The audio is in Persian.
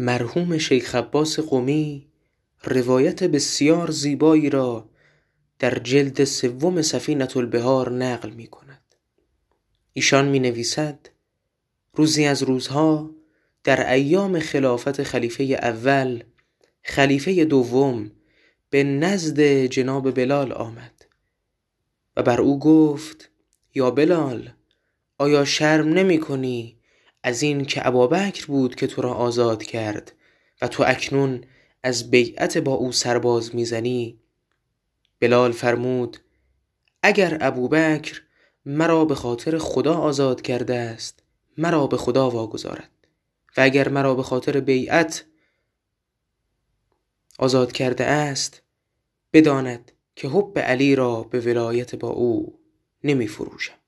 مرحوم شیخ عباس قمی روایت بسیار زیبایی را در جلد سوم سفینة البحار نقل می کند. ایشان می نویسد روزی از روزها در ایام خلافت خلیفه اول خلیفه دوم به نزد جناب بلال آمد و بر او گفت یا بلال آیا شرم نمی کنی از این که ابابکر بود که تو را آزاد کرد و تو اکنون از بیعت با او سرباز می‌زنی. بلال فرمود اگر ابوبکر مرا به خاطر خدا آزاد کرده است مرا به خدا واگذارد. و اگر مرا به خاطر بیعت آزاد کرده است بداند که حب علی را به ولایت با او نمی فروشم